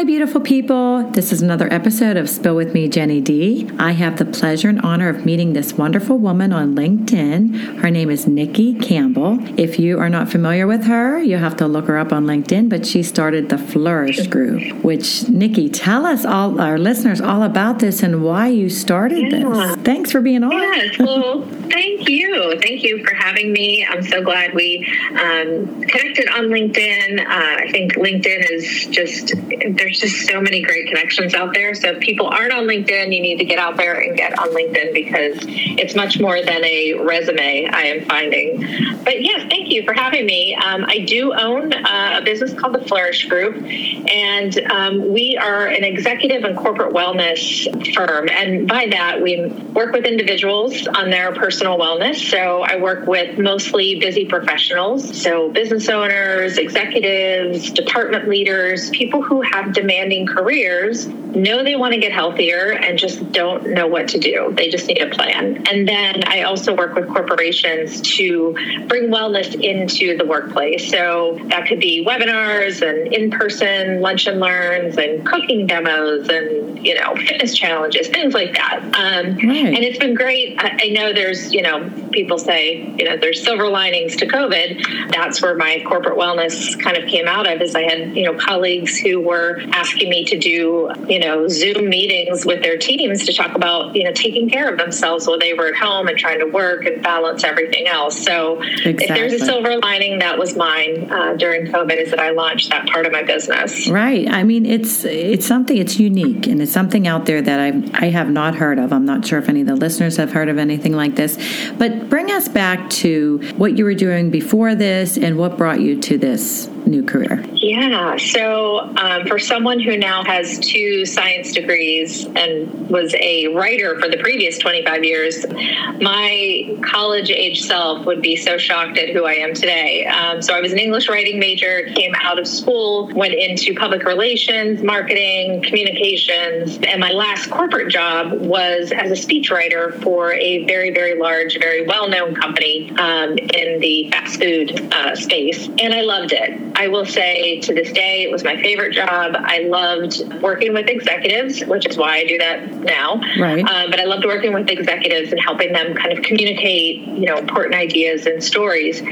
Hi, beautiful people. This is another episode of Spill With Me, Jenny D. I have the pleasure and honor of meeting this wonderful woman on LinkedIn. Her name is Niki Campbell. If you are not familiar with her, you'll have to look her up on LinkedIn, but she started the Flourish Group, which, Niki, tell us all, our listeners, all about this and why you started yeah. this. Thanks for being on. Yes, well, thank you. Thank you for having me. I'm so glad we um, connected on LinkedIn. Uh, I think LinkedIn is just there's just so many great connections out there. So if people aren't on LinkedIn, you need to get out there and get on LinkedIn because it's much more than a resume, I am finding. But yes, thank you for having me. Um, I do own uh, a business called the Flourish Group, and um, we are an executive and corporate wellness firm. And by that, we work with individuals on their personal wellness. So I work with mostly busy professionals, so business owners, executives, department leaders, people who have demanding careers know they want to get healthier and just don't know what to do. They just need a plan. And then I also work with corporations to bring wellness into the workplace. So that could be webinars and in-person lunch and learns and cooking demos and you know fitness challenges, things like that. Um, right. And it's been great. I, I know there's you know people say you know there's silver linings to COVID. That's where my corporate wellness kind of came out of. Is I had you know colleagues who were asking me to do, you know, Zoom meetings with their teams to talk about, you know, taking care of themselves while they were at home and trying to work and balance everything else. So exactly. if there's a silver lining, that was mine uh, during COVID is that I launched that part of my business. Right. I mean, it's it's something it's unique and it's something out there that I I have not heard of. I'm not sure if any of the listeners have heard of anything like this. But bring us back to what you were doing before this and what brought you to this new career? Yeah. So, um, for someone who now has two science degrees and was a writer for the previous 25 years, my college age self would be so shocked at who I am today. Um, so, I was an English writing major, came out of school, went into public relations, marketing, communications, and my last corporate job was as a speechwriter for a very, very large, very well known company um, in the fast food uh, space. And I loved it. I will say to this day, it was my favorite job. I loved working with executives, which is why I do that now. Right. Um, but I loved working with executives and helping them kind of communicate, you know, important ideas and stories.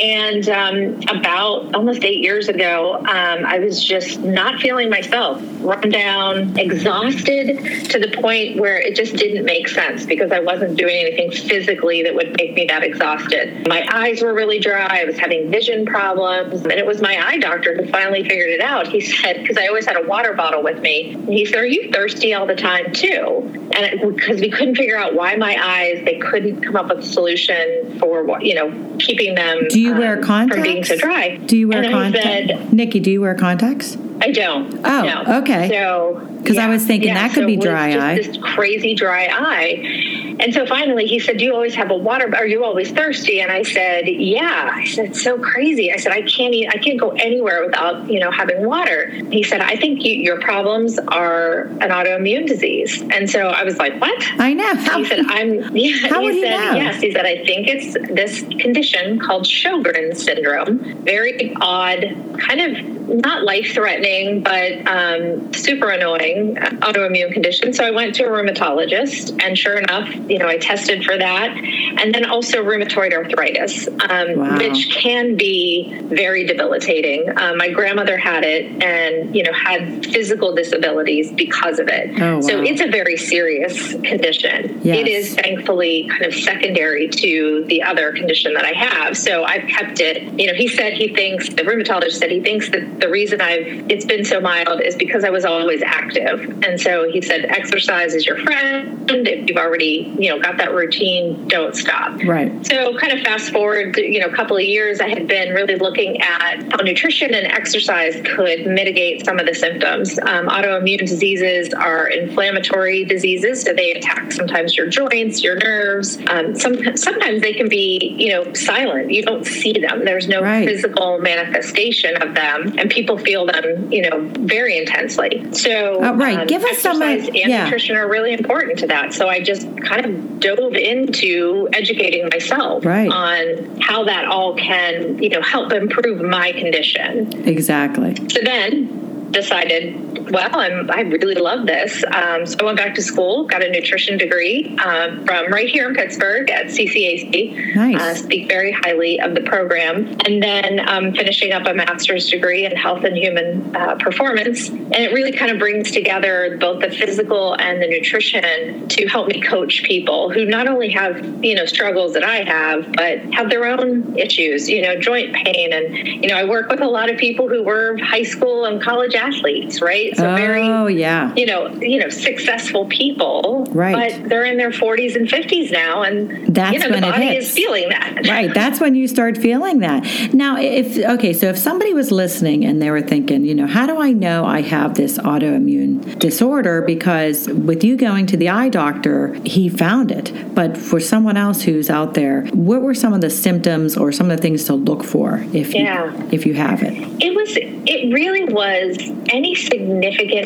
And um, about almost eight years ago, um, I was just not feeling myself, run down, exhausted to the point where it just didn't make sense because I wasn't doing anything physically that would make me that exhausted. My eyes were really dry. I was having vision problems, and it was my my eye doctor who finally figured it out. He said, because I always had a water bottle with me, he said, Are you thirsty all the time too? And because we couldn't figure out why my eyes, they couldn't come up with a solution for, you know, keeping them do you um, wear contacts? from being so dry. Do you wear contacts? Niki, do you wear contacts? I don't. Oh, no. okay. So, because yeah, I was thinking yeah, that could so be dry eye. This crazy dry eye. And so finally he said, Do you always have a water are you always thirsty? And I said, Yeah. I said, So crazy. I said, I can't eat, I can't go anywhere without, you know, having water. He said, I think you, your problems are an autoimmune disease. And so I was like, What? I know. He said, I'm yeah. How he would said, he know? Yes. He said, I think it's this condition called Sjogren's syndrome. Very odd, kind of not life threatening, but um, super annoying autoimmune condition. So I went to a rheumatologist, and sure enough, you know, I tested for that, and then also rheumatoid arthritis, um, wow. which can be very debilitating. Um, my grandmother had it, and you know, had physical disabilities because of it. Oh, wow. So it's a very serious condition. Yes. It is thankfully kind of secondary to the other condition that I have. So I've kept it. You know, he said he thinks the rheumatologist said he thinks that the reason I've it's been so mild is because I was always active. And so he said exercise is your friend. If you've already, you know, got that routine, don't stop. Right. So kind of fast forward, you know, a couple of years, I had been really looking at how nutrition and exercise could mitigate some of the symptoms. Um, autoimmune diseases are inflammatory diseases, so they attack sometimes your joints, your nerves. Um, some, sometimes they can be, you know, silent. You don't see them. There's no right. physical manifestation of them, and people feel them, you know, very intensely. So, uh, right, um, give us some. and yeah. nutrition are really important to that. So I just kind of dove into educating myself right. on how that all can, you know, help improve my condition. Exactly. So then decided, well, I'm, I really love this. Um, so I went back to school, got a nutrition degree um, from right here in Pittsburgh at CCAC. Nice. Uh, speak very highly of the program. And then um, finishing up a master's degree in health and human uh, performance. And it really kind of brings together both the physical and the nutrition to help me coach people who not only have, you know, struggles that I have, but have their own issues, you know, joint pain. And, you know, I work with a lot of people who were high school and college athletes, right? So oh, very, yeah. you know, you know, successful people, right? But they're in their 40s and 50s now, and that's you know, when the body is feeling that. Right. That's when you start feeling that. Now, if okay, so if somebody was listening and they were thinking, you know, how do I know I have this autoimmune disorder? Because with you going to the eye doctor, he found it. But for someone else who's out there, what were some of the symptoms or some of the things to look for if yeah. you if you have it? It was. It really was any significant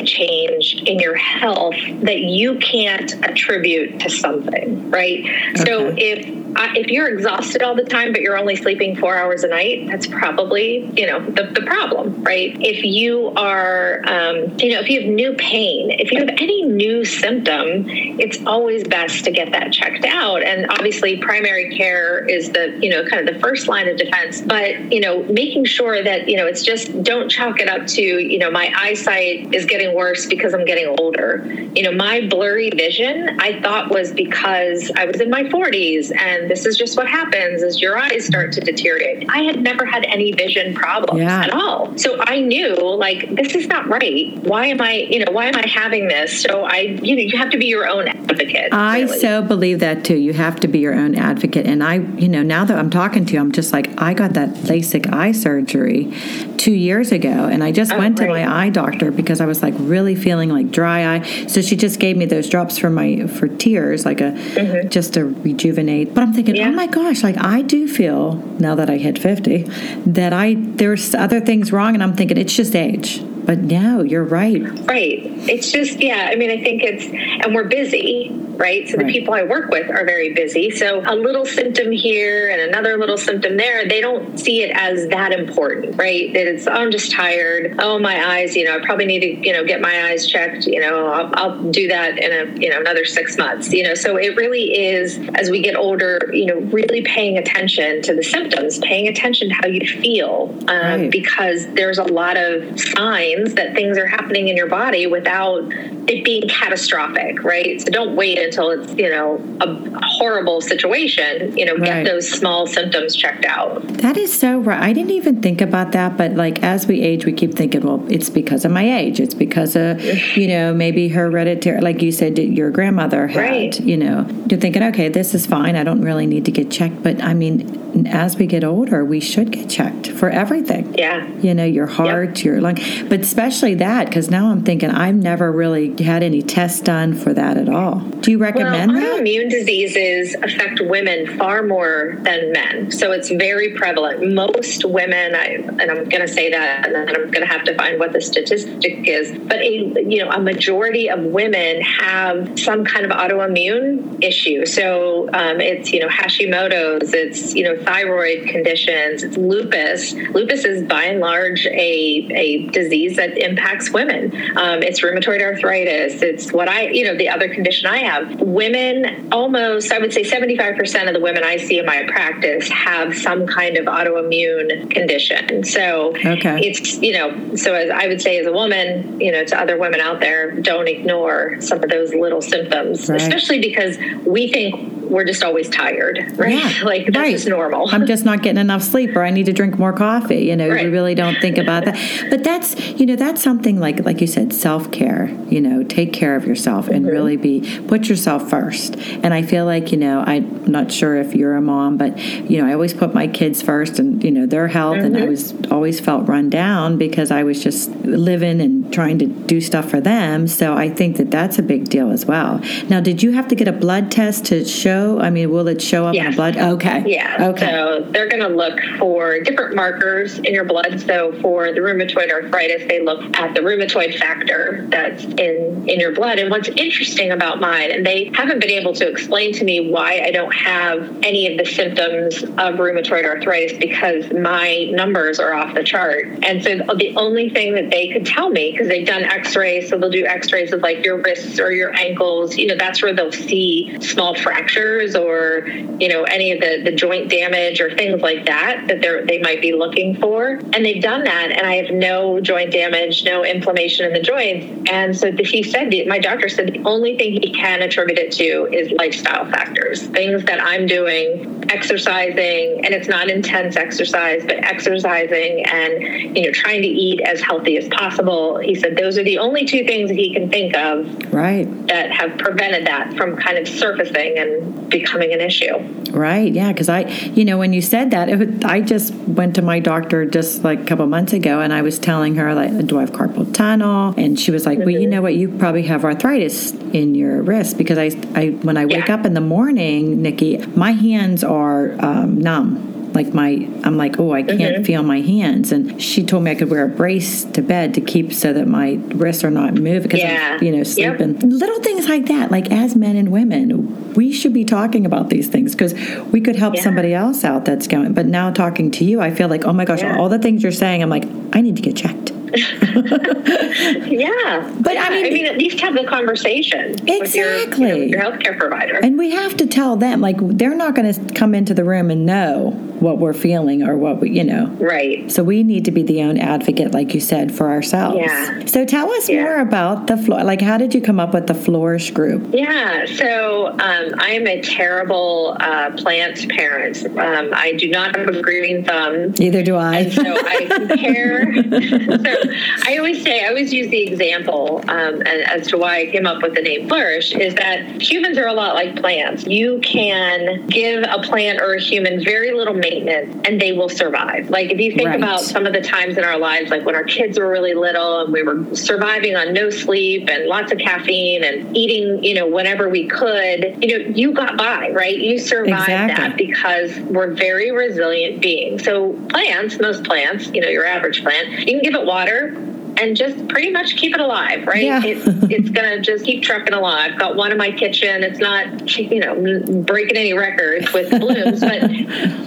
change in your health that you can't attribute to something, right? Okay. So if if you're exhausted all the time, but you're only sleeping four hours a night, that's probably, you know, the, the problem, right? If you are, um, you know, if you have new pain, if you have any new symptom, it's always best to get that checked out. And obviously, primary care is the, you know, kind of the first line of defense. But, you know, making sure that, you know, it's just don't chalk it up to, you know, my eyesight is getting worse because I'm getting older. You know, my blurry vision, I thought was because I was in my 40s and and this is just what happens as your eyes start to deteriorate. I had never had any vision problems yeah. at all. So I knew like this is not right. Why am I, you know, why am I having this? So I you know, you have to be your own advocate. I really. so believe that too. You have to be your own advocate. And I, you know, now that I'm talking to you, I'm just like I got that LASIK eye surgery 2 years ago and I just oh, went to my eye doctor because I was like really feeling like dry eye. So she just gave me those drops for my for tears like a mm-hmm. just to rejuvenate. But I'm thinking, oh yeah. oh my gosh, like I do feel now that I hit 50 that I there's other things wrong and I'm thinking it's just age. But no, you're right. Right. It's just, yeah, I mean, I think it's, and we're busy, right? So right. the people I work with are very busy. So a little symptom here and another little symptom there, they don't see it as that important, right? That it's, oh, I'm just tired. Oh, my eyes, you know, I probably need to, you know, get my eyes checked. You know, I'll, I'll do that in a, you know, another six months, you know. So it really is, as we get older, you know, really paying attention to the symptoms, paying attention to how you feel, um, right. because there's a lot of signs signs that things are happening in your body without it being catastrophic, right? So don't wait until it's, you know, a horrible situation, you know, right. get those small symptoms checked out. That is so right. I didn't even think about that, but like as we age, we keep thinking, well, it's because of my age. It's because of, you know, maybe hereditary, like you said, your grandmother had, right. you know, you're thinking, okay, this is fine. I don't really need to get checked. But I mean, as we get older, we should get checked for everything. Yeah. You know, your heart, yep. your lung, but especially that, because now I'm thinking I've never really had any tests done for that at all. Do you recommend well, that? Autoimmune diseases affect women far more than men. So it's very prevalent. Most women, I, and I'm going to say that, and then I'm going to have to find what the statistic is, but a, you know, a majority of women have some kind of autoimmune issue. So um, it's, you know, Hashimoto's, it's, you know, thyroid conditions, it's lupus. Lupus is by and large a, a disease that impacts women. Um, it's rheumatoid arthritis. It's what I, you know, the other condition I have. Women, almost, I would say 75% of the women I see in my practice have some kind of autoimmune condition. So okay. it's, you know, so as I would say as a woman, you know, to other women out there, don't ignore some of those little symptoms, right. especially because we think we're just always tired, right? Yeah, like that's right. just normal. I'm just not getting enough sleep, or I need to drink more coffee. You know, right. we really don't think about that. But that's you know that's something like like you said, self care. You know, take care of yourself and mm-hmm. really be put yourself first. And I feel like you know I'm not sure if you're a mom, but you know I always put my kids first and you know their health, mm-hmm. and I mm-hmm. was always felt run down because I was just living and trying to do stuff for them. So I think that that's a big deal as well. Now, did you have to get a blood test to show? Show? I mean, will it show up yes. in the blood? Okay. Yeah. Okay. So they're going to look for different markers in your blood. So for the rheumatoid arthritis, they look at the rheumatoid factor that's in in your blood. And what's interesting about mine, and they haven't been able to explain to me why I don't have any of the symptoms of rheumatoid arthritis because my numbers are off the chart. And so the only thing that they could tell me because they've done X-rays, so they'll do X-rays of like your wrists or your ankles. You know, that's where they'll see small fractures fractures or you know any of the, the joint damage or things like that that they they might be looking for. And they've done that and i have no joint damage no inflammation in the joints. And so he said my doctor said the only thing he can attribute it to is lifestyle factors things that i'm doing exercising and it's not intense exercise but exercising and you know trying to eat as healthy as possible. He said those are the only two things that he can think of right. that have prevented that from kind of surfacing and becoming an issue. Right. Yeah. Because I, you know, when you said that, it, I just went to my doctor just like a couple months ago, and I was telling her like, do I have carpal tunnel? And she was like, mm-hmm. well, you mm-hmm. know what, you probably have arthritis in your wrist because I, I when I wake yeah. up in the morning, Niki, my hands are um, numb like my i'm like oh i can't mm-hmm. feel my hands and she told me i could wear a brace to bed to keep so that my wrists are not moving because yeah. i'm you know sleeping yep. little things like that like as men and women we should be talking about these things because we could help yeah. somebody else out that's going but now talking to you i feel like oh my gosh yeah. all the things you're saying i'm like i need to get checked yeah. But yeah. I mean, I mean, at least have the conversation. Exactly. Your, you know, your healthcare provider. And we have to tell them, like, they're not going to come into the room and know what we're feeling or what we, you know. Right. So we need to be the own advocate, like you said, for ourselves. Yeah. So tell us yeah. more about the floor. Like, how did you come up with the Flourish group? Yeah. So um, I am a terrible uh, plant parent. Um, I do not have a green thumb. Neither do I. And so I compare. so I always say, I always use the example um, as to why I came up with the name Flourish is that humans are a lot like plants. You can give a plant or a human very little maintenance and they will survive. Like if you think right. about some of the times in our lives, like when our kids were really little and we were surviving on no sleep and lots of caffeine and eating, you know, whenever we could, you know, you got by, right? You survived exactly. that because we're very resilient beings. So plants, most plants, you know, your average plant, you can give it water water and just pretty much keep it alive, right? Yeah. it, it's going to just keep trucking along. I've got one in my kitchen. It's not, you know, breaking any records with blooms, but,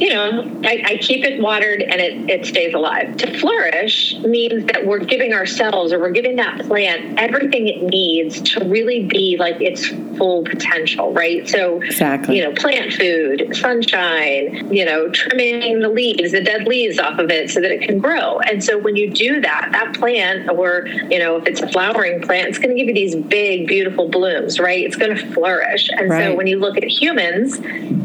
you know, I, I, keep it watered and it, it stays alive. To flourish means that we're giving ourselves or we're giving that plant everything it needs to really be like its full potential, right? So, exactly. you know, plant food, sunshine, you know, trimming the leaves, the dead leaves off of it so that it can grow. And so when you do that, that plant or you know if it's a flowering plant it's going to give you these big beautiful blooms right it's going to flourish and right. so when you look at humans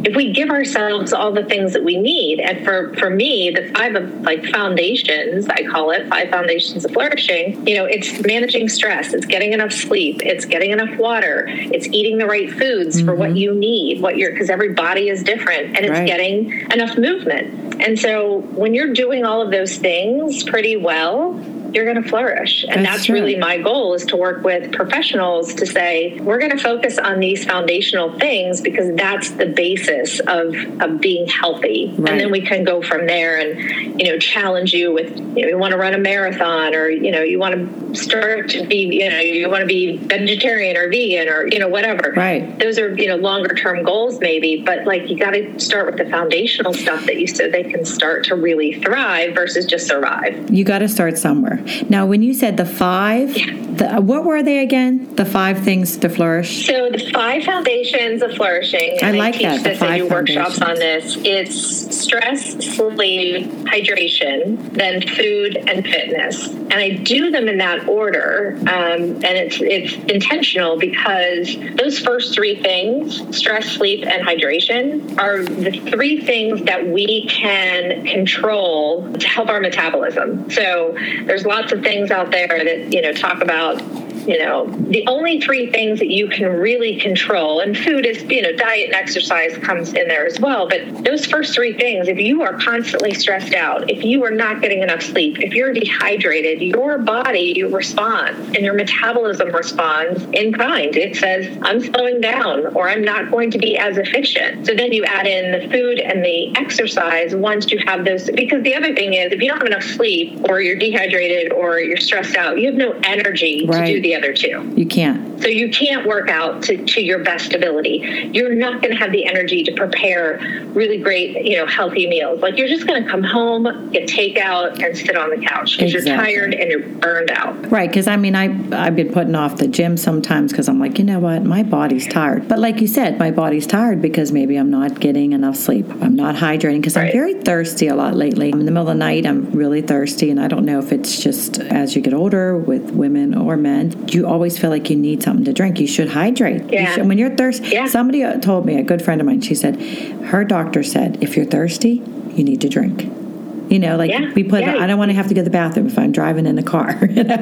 if we give ourselves all the things that we need and for for me the five of like foundations i call it five foundations of flourishing you know it's managing stress it's getting enough sleep it's getting enough water it's eating the right foods mm-hmm. for what mm-hmm. you need what you're because every body is different and it's right. getting enough movement and so when you're doing all of those things pretty well you're going to flourish. And That's that's, really my goal is to work with professionals to say, we're going to focus on these foundational things because that's the basis of, of being healthy. Right. And then we can go from there and, you know, challenge you with, you know, you want to run a marathon or, you know, you want to start to be, you know, you want to be vegetarian or vegan or, you know, whatever. Right. Those are, you know, longer term goals maybe, but like you got to start with the foundational stuff that you so they can start to really thrive versus just survive. You got to start somewhere. Now, when you said the five, the, what were they again? The five things to flourish? So the five foundations of flourishing. I like teach that, the this. I five do workshops on this. It's stress, sleep, hydration, then food and fitness. And I do them in that order, um, and it's it's intentional because those first three things, stress, sleep, and hydration, are the three things that we can control to help our metabolism. So there's lots of things out there that you know talk about you know the only three things that you can really control and food is you know diet and exercise comes in there as well but those first three things if you are constantly stressed out if you are not getting enough sleep if you're dehydrated your body responds and your metabolism responds in kind it says i'm slowing down or i'm not going to be as efficient so then you add in the food and the exercise once you have those because the other thing is if you don't have enough sleep or you're dehydrated or you're stressed out you have no energy Right. to do the other two. You can't. So you can't work out to, to your best ability. You're not going to have the energy to prepare really great, you know, healthy meals. Like you're just going to come home, get takeout, and sit on the couch because you're tired and you're burned out. Right, because I mean, I I've been putting off the gym sometimes because I'm like, you know what, my body's tired. But like you said, my body's tired because maybe I'm not getting enough sleep. I'm not hydrating because I'm very thirsty a lot lately. I'm In the middle of the night, I'm really thirsty, and I don't know if it's just as you get older with women or men, you always feel like you need something to drink. You should hydrate. You Yeah. should- when you're thirsty, Yeah. somebody uh, told me, a good friend of mine, she said, her doctor said, if you're thirsty, you need to drink. You know, like Yeah, we put, yeah. I don't want to have to go to the bathroom if I'm driving in the car. You know?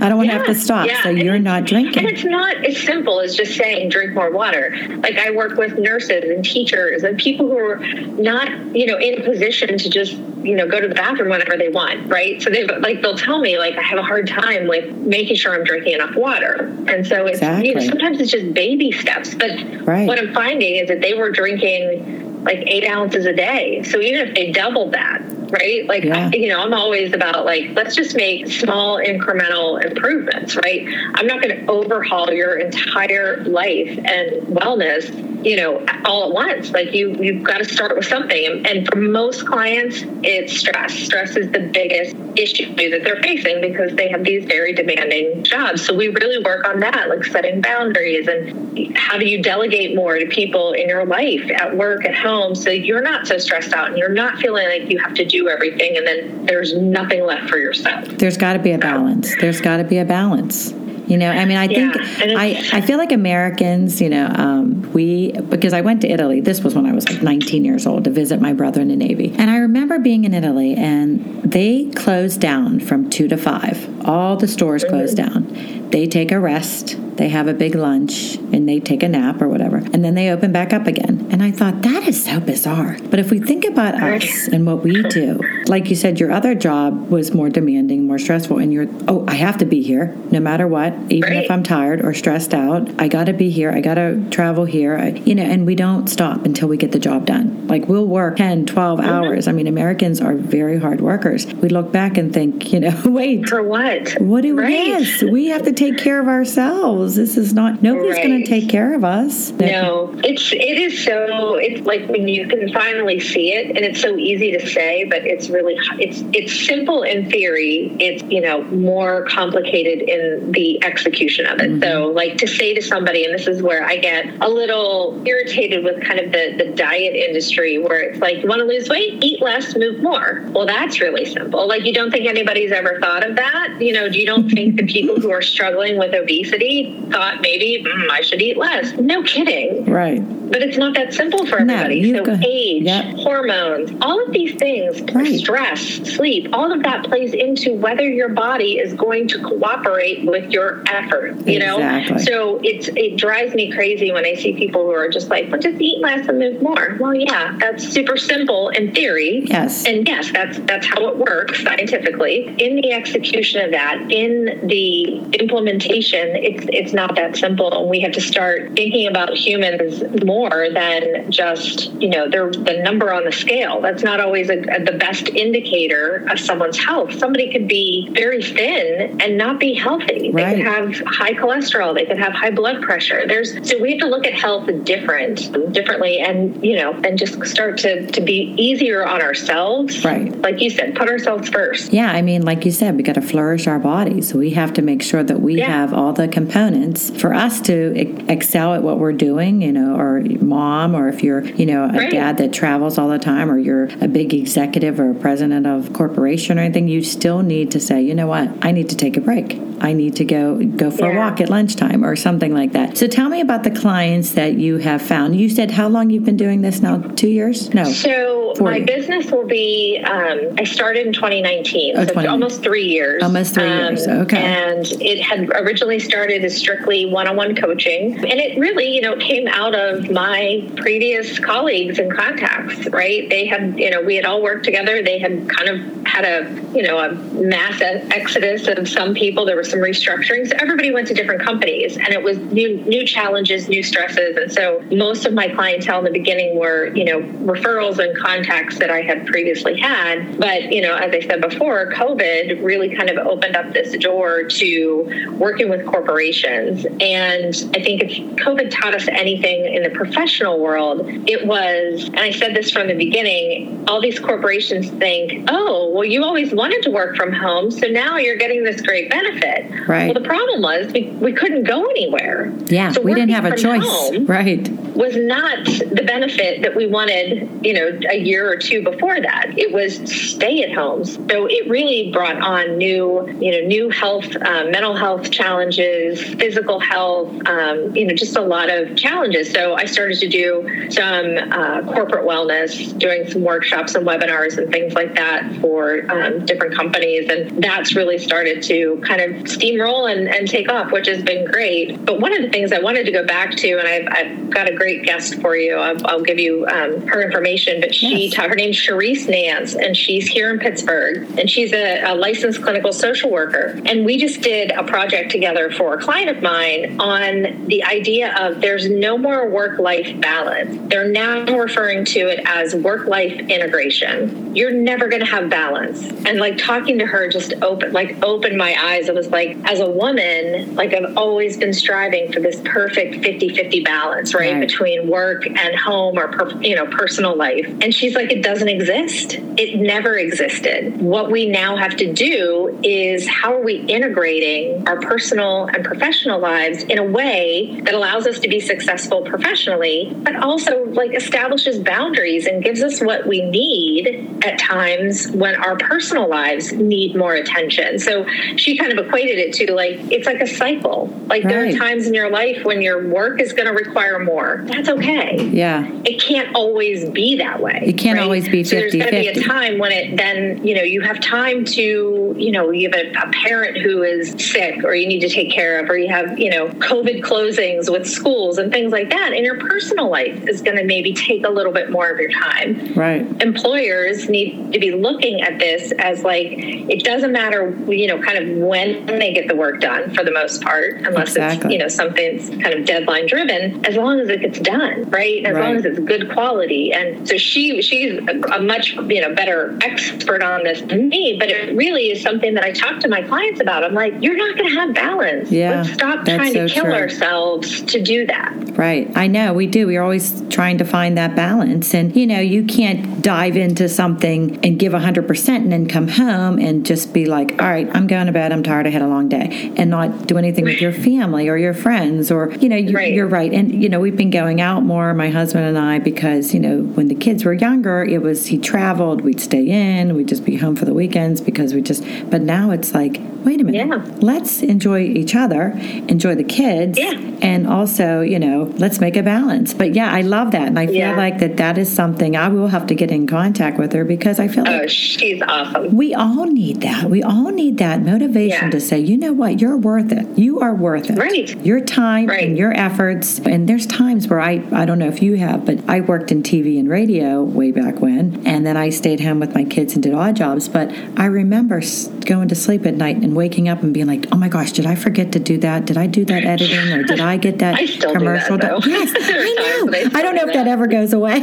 I don't want to have to stop. yeah. So And you're not And drinking. it's not as simple as just saying drink more water. Like I work with nurses and teachers and people who are not, you know, in a position to just, you know, go to the bathroom whenever they want, right? So they like they'll tell me like I have a hard time with making sure I'm drinking enough water. And so it's you know, sometimes it's just baby steps. But Right. what I'm finding is that they were drinking like eight ounces a day. So even if they doubled that, right? Like, Yeah. You know, I'm always about like, let's just make small incremental improvements, right? I'm not going to overhaul your entire life and wellness, you know, all at once. Like you, you've got to start with something. And, for most clients, it's stress. Stress is the biggest issue that they're facing because they have these very demanding jobs. So we really work on that, like setting boundaries and how do you delegate more to people in your life, at work, at home, so you're not so stressed out and you're not feeling like you have to do everything and then there's nothing left for yourself. There's got to be a balance. There's got to be a balance. You know, I mean, I think Yeah, I, I feel like Americans, you know, um, we because I went to Italy. This was when I was like 19 years old to visit my brother in the Navy, and I remember being in Italy, and they closed down from two to five. All the stores closed down. They take a rest. They have a big lunch and they take a nap or whatever, and then they open back up again. And I thought that is so bizarre. But if we think about us and what we do, like you said, your other job was more demanding, more stressful, and you're oh, I have to be here no matter what, even if I'm tired or stressed out. I got to be here. I got to travel here. I, you know, and we don't stop until we get the job done. Like we'll work 10, 12 Mm-hmm. hours. I mean, Americans are very hard workers. We look back and think, you know, wait, For what? what do right. yes, we have to take care of ourselves. This is not nobody's going to take care of us. No, it's it is so. It's like when you can finally see it, and it's so easy to say, but it's really it's it's simple in theory. It's you know more complicated in the execution of it. So, like to say to somebody, and this is where I get a little irritated with kind of the the diet industry, where it's like you want to lose weight, eat less, move more. Well, that's really simple. Like you don't think anybody's ever thought of that. You know, do you don't think the people who are struggling with obesity thought maybe mm, I should eat less. No kidding. Right. But it's not that simple for everybody. you've so got- age, yep. hormones, all of these things Right. Stress, sleep, all of that plays into whether your body is going to cooperate with your effort. You exactly. know, so it's it drives me crazy when I see people who are just like, "Well, just eat less and move more." Well, yeah, that's super simple in theory. Yes, and yes, that's that's how it works scientifically. In the execution of that, in the implementation, it's it's not that simple, and we have to start thinking about humans more than just you know they're the number on the scale. That's not always a, a, the best indicator of someone's health. Somebody could be very thin and not be healthy. Right. They could have high cholesterol. They could have high blood pressure. There's so we have to look at health different differently, and you know, and just start to to be easier on ourselves. Right. Like you said, put ourselves first. Yeah, I mean, like you said, we got to flourish our bodies. We have to make sure that we Yeah. have all the components for us to excel at what we're doing. You know, or mom, or if you're, you know, a Right. dad that travels all the time, or you're a big executive or president of corporation or anything, you still need to say, you know what, I need to take a break. I need to go go for a walk at lunchtime or something like that. So tell me about the clients that you have found. You said how long you've been doing this now? Two years? No. So Forty. my business will be. Um, I started in 2019, Oh, so 20. it's almost three years. Almost three years, okay. And it had originally started as strictly one-on-one coaching, and it really, you know, came out of my previous colleagues and contacts. Right? They had, you know, we had all worked together. They had kind of had a, you know, a mass exodus of some people. There was some restructuring, so everybody went to different companies, and it was new new challenges, new stresses, and so most of my clientele in the beginning were, you know, referrals and contacts that I had previously had. But you know, as I said before, COVID really kind of opened up this door to working with corporations, and I think if COVID taught us anything in the professional world, it was, and I said this from the beginning, all these corporations think, oh, well, you always wanted to work from home, so now you're getting this great benefit. Right. Well, the problem was we, we couldn't go anywhere. Yeah, So we didn't have a choice. Right. was not the benefit that we wanted, you know, a year or two before that. It was stay at homes. So it really brought on new, you know, new health, um, mental health challenges, physical health, um, you know, just a lot of challenges. So I started to do some uh, corporate wellness, doing some workshops and webinars and things like that for um, different companies. And that's really started to kind of steamroll and, and take off, which has been great. But one of the things I wanted to go back to, and I've, I've got a great guest for you. I'll, I'll give you um, her information. But she, Her name's Charisse Nance, and she's here in Pittsburgh, and she's a, a licensed clinical social worker. And we just did a project together for a client of mine on the idea of there's no more work-life balance. They're now referring to it as work-life integration. You're never going to have balance. And like talking to her just open, like opened my eyes. It was like, as a woman, like I've always been striving for this perfect 50-50 balance, right? Right. Between work and home or, per, you know, personal life. And she's like, it doesn't exist. It never existed. What we now have to do is how are we integrating our personal and professional lives in a way that allows us to be successful professionally, but also like establishes boundaries and gives us what we need at times when our personal lives need more attention. So she kind of equated it to like it's like a cycle. Like there are times in your life when your work is going to require more. That's okay Yeah. it can't always be that way. Can't always be So there's going to be a time when it then, you know, you have time to, you know, you have a, a parent who is sick or you need to take care of, or you have, you know, COVID closings with schools and things like that. And your personal life is going to maybe take a little bit more of your time Right. employers need to be looking at this as like it doesn't matter you know kind of when they get the work done for the most part unless it's you know something's kind of deadline driven as long as it gets done right as Right. long as it's good quality and so she she's a, a much you know better expert on this than me but it really is something that i talk to my clients about i'm like you're not going to have balance Yeah, let's stop trying to kill true. ourselves to do that Right. I know we do. We're always trying to find that balance. And, you know, you can't dive into something and give 100% and then come home and just be like, all right, I'm going to bed. I'm tired. I had a long day and not do anything with your family or your friends or, you know, you, Right. you're right. And, you know, we've been going out more, my husband and I, because, you know, when the kids were younger, it was he traveled, we'd stay in, we'd just be home for the weekends because we just, but now it's like, wait a minute, Yeah. let's enjoy each other, enjoy the kids, Yeah. and also, you know, let's make a balance. But yeah, I love that. And I feel Yeah. like that that is something I will have to get in contact with her because I feel like Oh, she's awesome. we all need that. We all need that motivation to say, you know what, you're worth it. You are worth it. Right. Your time Right. and your efforts. And there's times where I, I don't know if you have, but I worked in TV and radio way back when. And then I stayed home with my kids and did odd jobs. But I remember going to sleep at night and waking up and being like, oh my gosh, did I forget to do that? Did I do that editing or did I get that I still do commercial? that, done? Yes, I know. I I don't know if that that. ever goes away.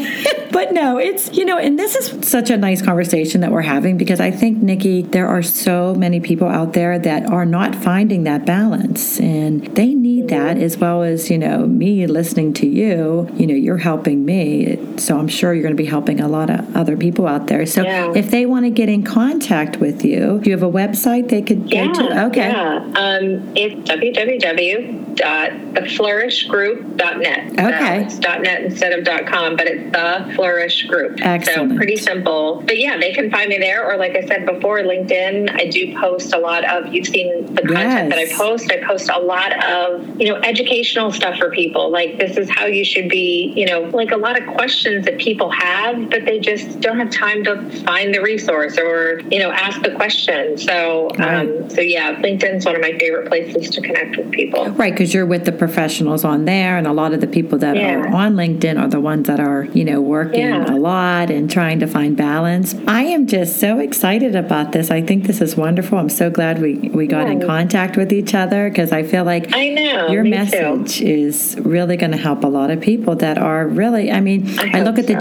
but no, it's, you know, and this is such a nice conversation that we're having because I think, Niki, there are so many people out there that are not finding that balance and they need that as well as, you know, me listening to you. You know, you're helping me. So I'm sure you're going to be helping a lot of other people out there. So Yeah. if they want to get in contact with you, do you have a website they could go to? Okay. Yeah. Um, it's www.theflourishgroup.net. Okay. So it's .net instead of dot .com, but it's the Flourish Group. Excellent. So pretty simple. But yeah, they can find me there. Or like I said before, LinkedIn. I do post a lot of. You've seen the content that I post. I post a lot of you know educational stuff for people. Like this is how you should be. You know, like a lot of questions that people have, but they just don't have time to find the resource or you know ask the question. So Right. um, so yeah, LinkedIn's one of my favorite places to connect with people. Right, because you're with the professionals on there, and a lot of the people that Yeah. are on LinkedIn are the ones that are, you know, working Yeah. a lot and trying to find balance. I am just so excited about this. I think this is wonderful. I'm so glad we, we got in contact with each other because I feel like I know. your me too. message is really going to help a lot of people that are really i mean I i, look at the so.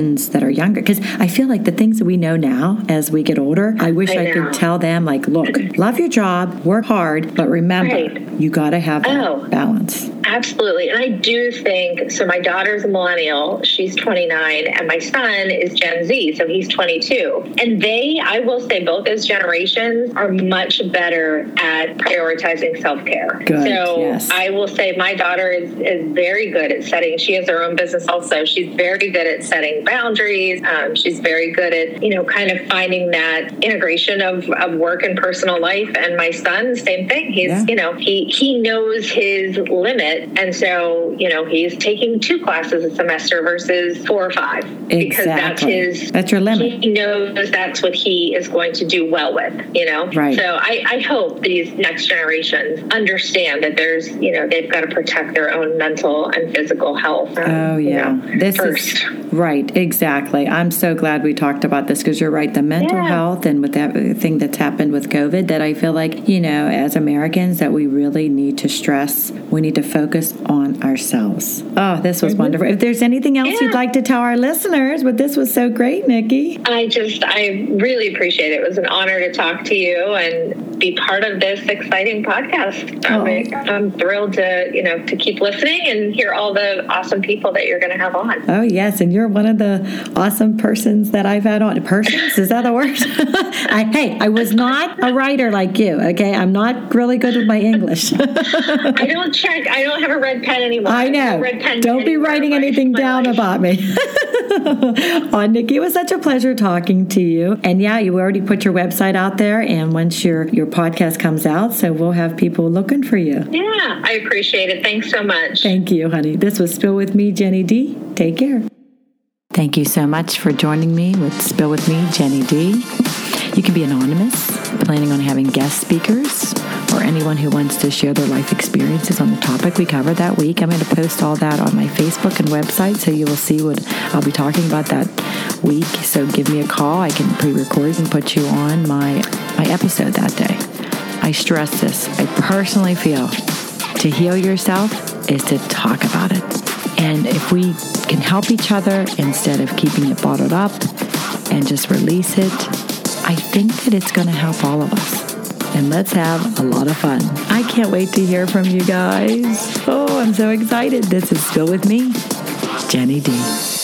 That are younger because i feel like the things that we know now as we get older i wish i, I could tell them like look love your job work hard but remember Right. you got to have Oh. balance Absolutely. And I do think so. My daughter's a millennial, she's 29, and my son is Gen Z, so he's 22. And they, I will say, both those generations are much better at prioritizing self care. Good, So yes. I will say my daughter is, is very good at setting, she has her own business also. She's very good at setting boundaries. Um, she's very good at, you know, kind of finding that integration of, of work and personal life. And my son, same thing. He's, Yeah. you know, he, he knows his limit. And so, you know, he's taking two classes a semester versus four or five. Because that's his That's your limit. He knows that's what he is going to do well with, you know? Right. So I, I hope these next generations understand that there's, you know, they've got to protect their own mental and physical health. um, Oh you yeah, know, this first. is right. Exactly. I'm so glad we talked about this because you're right. The mental Yeah. health and with everything that's happened with COVID, that I feel like you know, as Americans, that we really need to stress. We need to focus on ourselves. Oh, this was wonderful. If there's anything else Mm-hmm. Yeah. you'd like to tell our listeners, but this was so great, Niki. I just, I really appreciate it. It was an honor to talk to you and be part of this exciting podcast. Oh. I'm, I'm thrilled to, you know, to keep listening and hear all the awesome people that you're going to have on. Oh yes, and you're one of the awesome persons that I've had on. Persons is that a word? I, hey, I was not a writer like you. Okay, I'm not really good with my English. I don't check. I don't have a red pen anymore. I know. no red pen Don't be writing anything down life. about me. oh, Niki, it was such a pleasure talking to you. And yeah, you already put your website out there, and once your your podcast comes out, so we'll have people looking for you. Yeah, I appreciate it. Thanks so much. Thank you, honey. This was Spill with me, Jenny D. Take care. Thank you so much for joining me with Spill with me, Jenny D. You can be anonymous, planning on having guest speakers, or anyone who wants to share their life experiences on the topic we covered that week. I'm going to post all that on my Facebook and website, so you will see what I'll be talking about that week. So give me a call. I can pre-record and put you on my my episode that day. I stress this. I personally feel to heal yourself is to talk about it. And if we can help each other instead of keeping it bottled up and just release it, I think that it's going to help all of us. And let's have a lot of fun. I can't wait to hear from you guys. Oh, I'm so excited. This is Spill With Me, Jenny D.